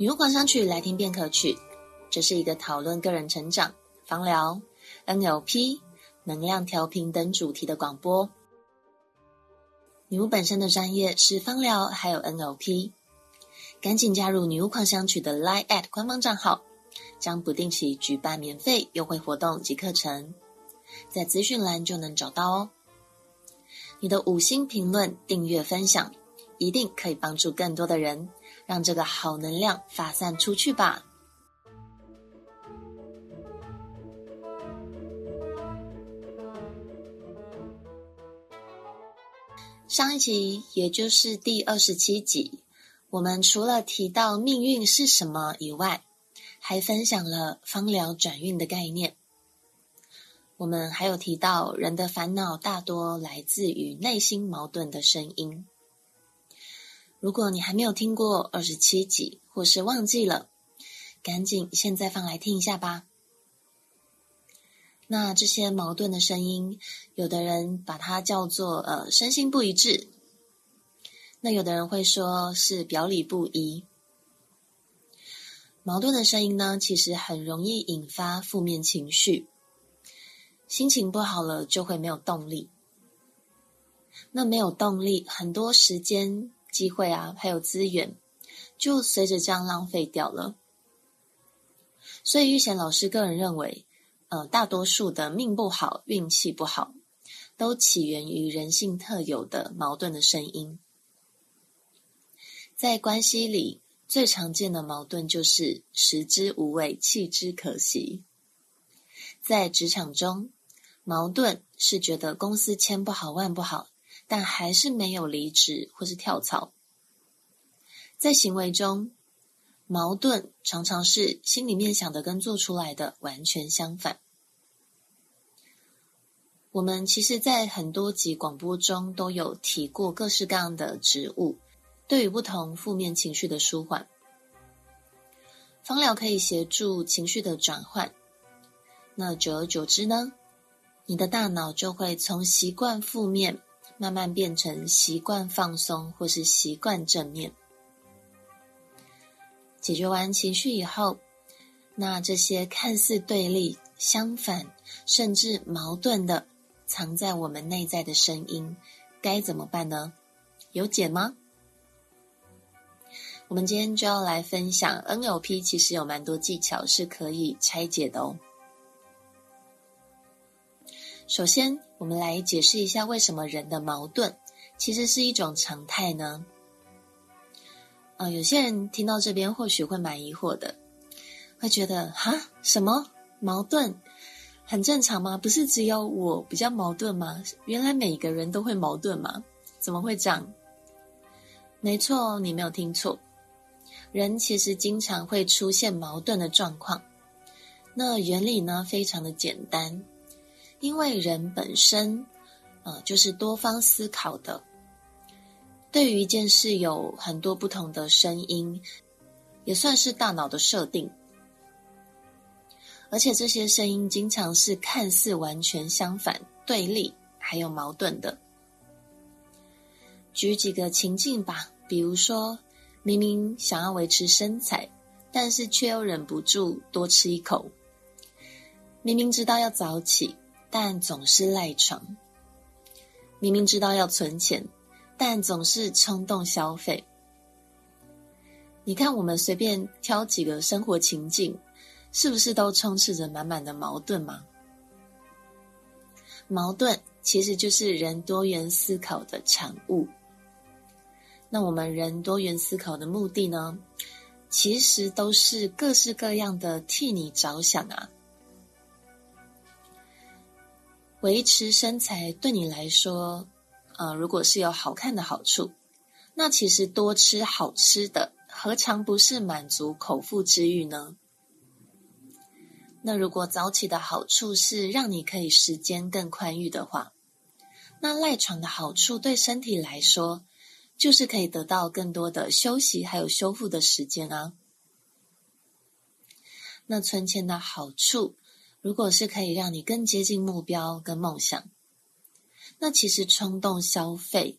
女巫狂想曲来听便可取，这是一个讨论个人成长、芳疗、NLP、能量调频等主题的广播。女巫本身的专业是芳疗，还有 NLP。赶紧加入女巫狂想曲的 Line@ at 官方账号，将不定期举办免费优惠活动及课程，在资讯栏就能找到哦。你的五星评论、订阅、分享，一定可以帮助更多的人。让这个好能量发散出去吧。上一集，也就是第二十七集，我们除了提到命运是什么以外，还分享了芳疗转运的概念。我们还有提到，人的烦恼大多来自于内心矛盾的声音。如果你还没有听过二十七集，或是忘记了，赶紧现在放来听一下吧。那这些矛盾的声音，有的人把它叫做呃身心不一致，那有的人会说是表里不一。矛盾的声音呢，其实很容易引发负面情绪，心情不好了就会没有动力。那没有动力，很多时间。机会啊，还有资源，就随着这样浪费掉了。所以玉贤老师个人认为，呃，大多数的命不好、运气不好，都起源于人性特有的矛盾的声音。在关系里，最常见的矛盾就是食之无味，弃之可惜。在职场中，矛盾是觉得公司千不好万不好。但还是没有离职或是跳槽。在行为中，矛盾常常是心里面想的跟做出来的完全相反。我们其实，在很多集广播中都有提过各式各样的植物，对于不同负面情绪的舒缓。芳疗可以协助情绪的转换，那久而久之呢，你的大脑就会从习惯负面。慢慢变成习惯放松，或是习惯正面。解决完情绪以后，那这些看似对立、相反，甚至矛盾的藏在我们内在的声音，该怎么办呢？有解吗？我们今天就要来分享 NLP，其实有蛮多技巧是可以拆解的哦。首先，我们来解释一下为什么人的矛盾其实是一种常态呢？呃，有些人听到这边或许会蛮疑惑的，会觉得哈，什么矛盾很正常吗？不是只有我比较矛盾吗？原来每个人都会矛盾吗？怎么会这样？没错，你没有听错，人其实经常会出现矛盾的状况。那原理呢，非常的简单。因为人本身，呃，就是多方思考的，对于一件事有很多不同的声音，也算是大脑的设定。而且这些声音经常是看似完全相反、对立，还有矛盾的。举几个情境吧，比如说，明明想要维持身材，但是却又忍不住多吃一口；明明知道要早起。但总是赖床，明明知道要存钱，但总是冲动消费。你看，我们随便挑几个生活情境，是不是都充斥着满满的矛盾吗？矛盾其实就是人多元思考的产物。那我们人多元思考的目的呢？其实都是各式各样的替你着想啊。维持身材对你来说，呃，如果是有好看的好处，那其实多吃好吃的，何尝不是满足口腹之欲呢？那如果早起的好处是让你可以时间更宽裕的话，那赖床的好处对身体来说，就是可以得到更多的休息还有修复的时间啊。那存钱的好处。如果是可以让你更接近目标跟梦想，那其实冲动消费，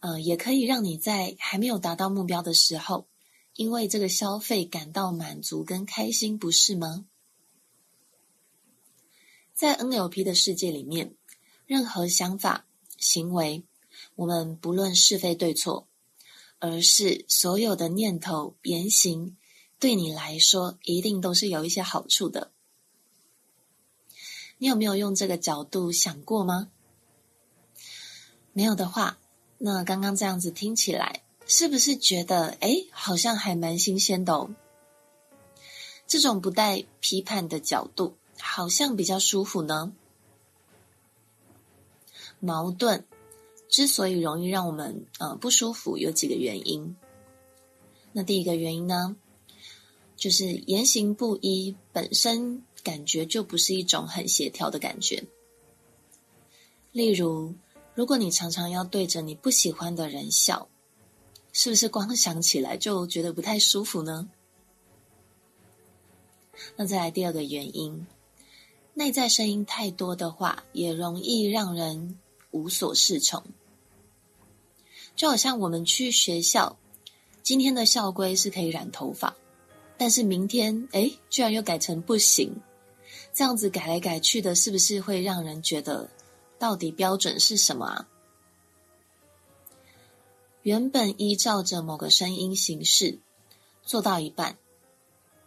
呃，也可以让你在还没有达到目标的时候，因为这个消费感到满足跟开心，不是吗？在 NLP 的世界里面，任何想法、行为，我们不论是非对错，而是所有的念头、言行，对你来说一定都是有一些好处的。你有没有用这个角度想过吗？没有的话，那刚刚这样子听起来，是不是觉得，诶，好像还蛮新鲜的哦？这种不带批判的角度，好像比较舒服呢。矛盾之所以容易让我们呃不舒服，有几个原因。那第一个原因呢，就是言行不一，本身感觉就不是一种很协调的感觉。例如，如果你常常要对着你不喜欢的人笑，是不是光想起来就觉得不太舒服呢？那再来第二个原因，内在声音太多的话，也容易让人无所适从。就好像我们去学校，今天的校规是可以染头发，但是明天，诶，居然又改成不行，这样子改来改去的，是不是会让人觉得？到底标准是什么啊？原本依照着某个声音行事，做到一半，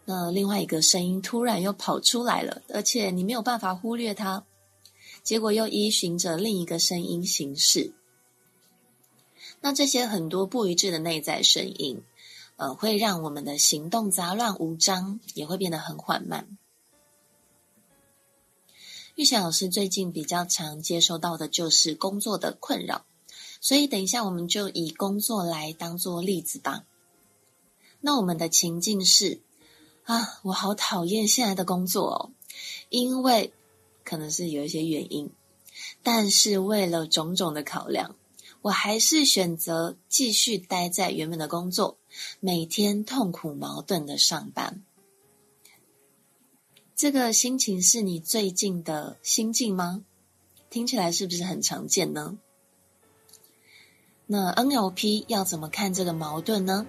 那另外一个声音突然又跑出来了，而且你没有办法忽略它，结果又依循着另一个声音行事。那这些很多不一致的内在声音，呃，会让我们的行动杂乱无章，也会变得很缓慢。玉贤老师最近比较常接收到的就是工作的困扰，所以等一下我们就以工作来当做例子吧。那我们的情境是啊，我好讨厌现在的工作哦，因为可能是有一些原因，但是为了种种的考量，我还是选择继续待在原本的工作，每天痛苦矛盾的上班。这个心情是你最近的心境吗？听起来是不是很常见呢？那 NLP 要怎么看这个矛盾呢？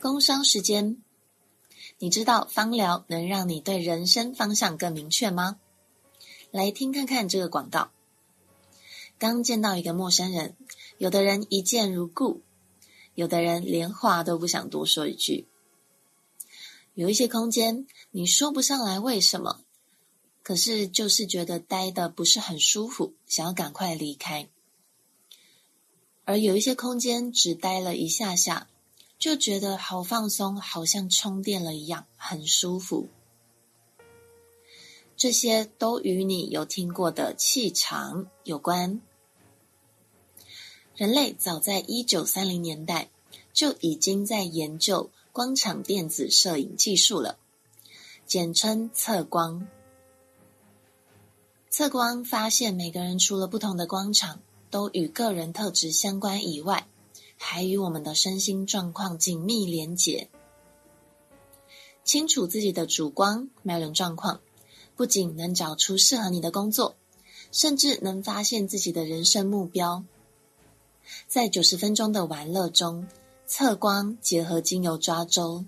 工商时间，你知道芳疗能让你对人生方向更明确吗？来听看看这个广告。刚见到一个陌生人。有的人一见如故，有的人连话都不想多说一句。有一些空间，你说不上来为什么，可是就是觉得待的不是很舒服，想要赶快离开。而有一些空间，只待了一下下，就觉得好放松，好像充电了一样，很舒服。这些都与你有听过的气场有关。人类早在一九三零年代就已经在研究光场电子摄影技术了，简称测光。测光发现，每个人除了不同的光场都与个人特质相关以外，还与我们的身心状况紧密连结。清楚自己的主光脉轮状况，不仅能找出适合你的工作，甚至能发现自己的人生目标。在九十分钟的玩乐中，测光结合精油抓周，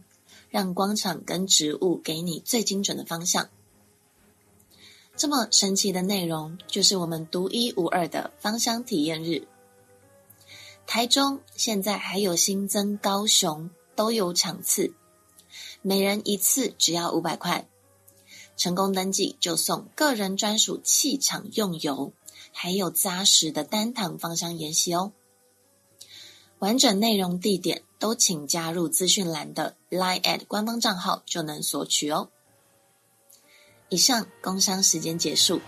让光场跟植物给你最精准的方向。这么神奇的内容，就是我们独一无二的芳香体验日。台中现在还有新增，高雄都有场次，每人一次只要五百块，成功登记就送个人专属气场用油，还有扎实的单堂芳香研习哦。完整内容、地点都请加入资讯栏的 Line@ at 官方账号就能索取哦。以上工商时间结束。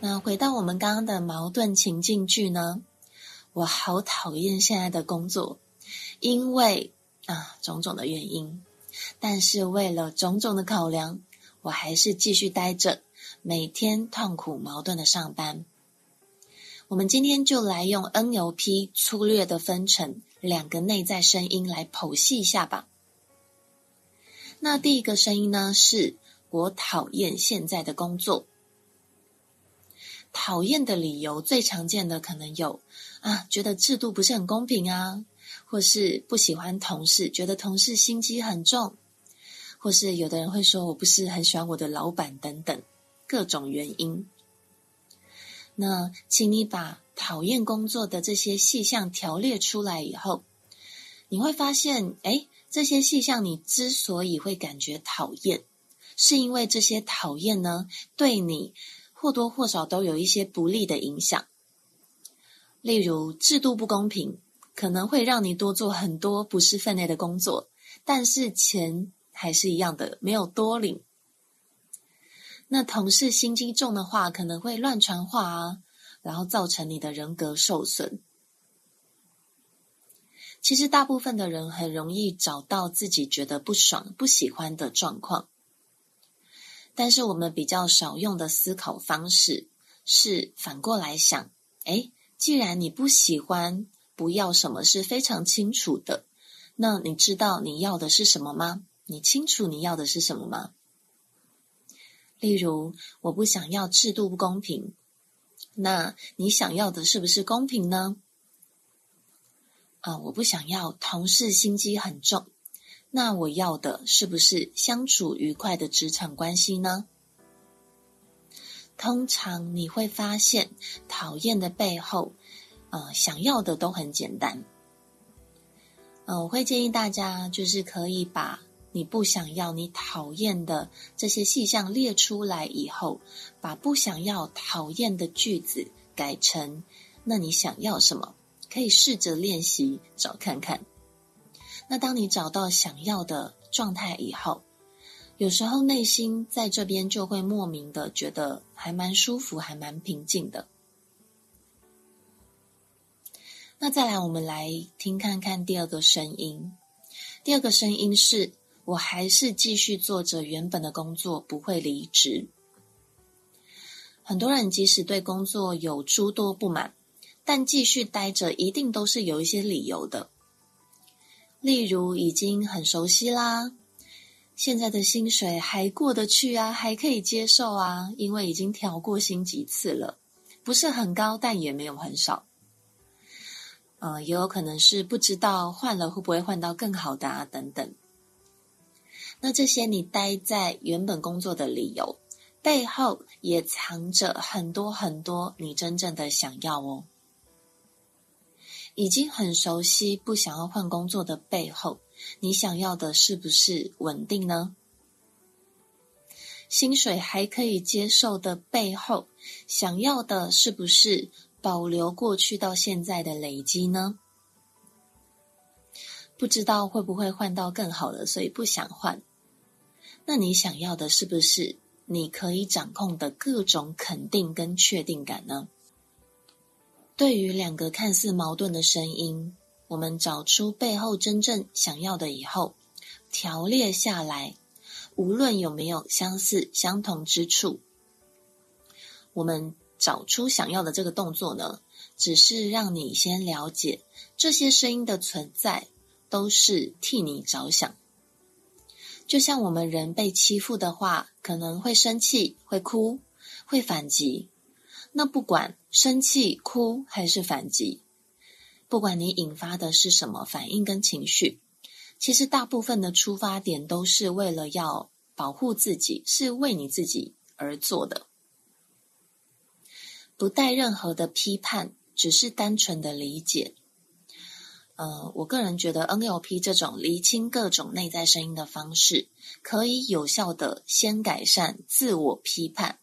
那回到我们刚刚的矛盾情境剧呢？我好讨厌现在的工作，因为啊种种的原因，但是为了种种的考量，我还是继续待着，每天痛苦矛盾的上班。我们今天就来用 NLP 粗略的分成两个内在声音来剖析一下吧。那第一个声音呢，是我讨厌现在的工作。讨厌的理由最常见的可能有啊，觉得制度不是很公平啊，或是不喜欢同事，觉得同事心机很重，或是有的人会说我不是很喜欢我的老板等等各种原因。那请你把讨厌工作的这些细项条列出来以后，你会发现，诶，这些细项你之所以会感觉讨厌，是因为这些讨厌呢，对你或多或少都有一些不利的影响。例如，制度不公平，可能会让你多做很多不是分内的工作，但是钱还是一样的，没有多领。那同事心机重的话，可能会乱传话啊，然后造成你的人格受损。其实，大部分的人很容易找到自己觉得不爽、不喜欢的状况，但是我们比较少用的思考方式是反过来想：诶，既然你不喜欢、不要什么是非常清楚的，那你知道你要的是什么吗？你清楚你要的是什么吗？例如，我不想要制度不公平，那你想要的是不是公平呢？啊，我不想要同事心机很重，那我要的是不是相处愉快的职场关系呢？通常你会发现，讨厌的背后，呃，想要的都很简单。嗯、呃，我会建议大家，就是可以把你不想要、你讨厌的这些细项列出来以后，把不想要、讨厌的句子改成“那你想要什么”。可以试着练习找看看。那当你找到想要的状态以后，有时候内心在这边就会莫名的觉得还蛮舒服，还蛮平静的。那再来，我们来听看看第二个声音。第二个声音是：我还是继续做着原本的工作，不会离职。很多人即使对工作有诸多不满。但继续待着，一定都是有一些理由的。例如，已经很熟悉啦，现在的薪水还过得去啊，还可以接受啊，因为已经调过薪几次了，不是很高，但也没有很少。呃，也有可能是不知道换了会不会换到更好的啊，等等。那这些你待在原本工作的理由，背后也藏着很多很多你真正的想要哦。已经很熟悉，不想要换工作的背后，你想要的是不是稳定呢？薪水还可以接受的背后，想要的是不是保留过去到现在的累积呢？不知道会不会换到更好的，所以不想换。那你想要的是不是你可以掌控的各种肯定跟确定感呢？对于两个看似矛盾的声音，我们找出背后真正想要的以后，条列下来，无论有没有相似相同之处，我们找出想要的这个动作呢，只是让你先了解这些声音的存在都是替你着想。就像我们人被欺负的话，可能会生气、会哭、会反击。那不管生气、哭还是反击，不管你引发的是什么反应跟情绪，其实大部分的出发点都是为了要保护自己，是为你自己而做的，不带任何的批判，只是单纯的理解。呃，我个人觉得 NLP 这种厘清各种内在声音的方式，可以有效的先改善自我批判。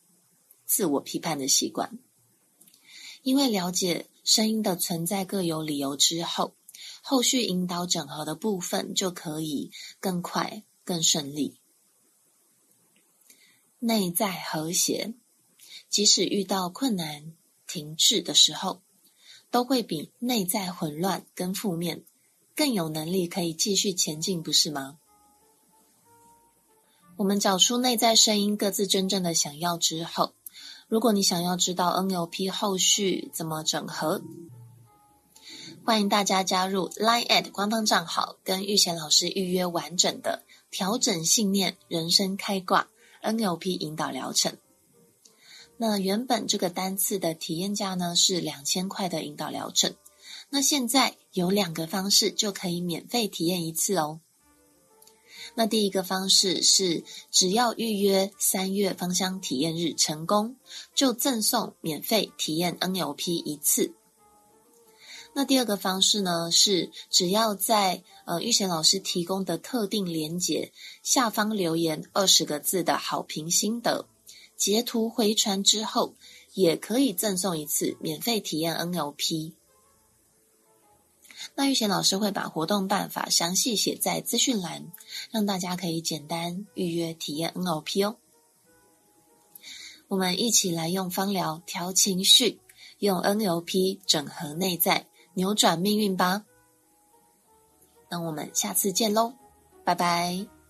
自我批判的习惯，因为了解声音的存在各有理由之后，后续引导整合的部分就可以更快、更顺利。内在和谐，即使遇到困难、停滞的时候，都会比内在混乱跟负面更有能力可以继续前进，不是吗？我们找出内在声音各自真正的想要之后，如果你想要知道 NLP 后续怎么整合，欢迎大家加入 Line@ 官方账号，跟玉贤老师预约完整的调整信念、人生开挂 NLP 引导疗程。那原本这个单次的体验价呢是两千块的引导疗程，那现在有两个方式就可以免费体验一次哦。那第一个方式是，只要预约三月芳香体验日成功，就赠送免费体验 NLP 一次。那第二个方式呢，是只要在呃玉贤老师提供的特定连结下方留言二十个字的好评心得。截图回传之后，也可以赠送一次免费体验 NLP。那玉贤老师会把活动办法详细写在资讯栏，让大家可以简单预约体验 NLP 哦。我们一起来用芳疗调情绪，用 NLP 整合内在，扭转命运吧。那我们下次见喽，拜拜。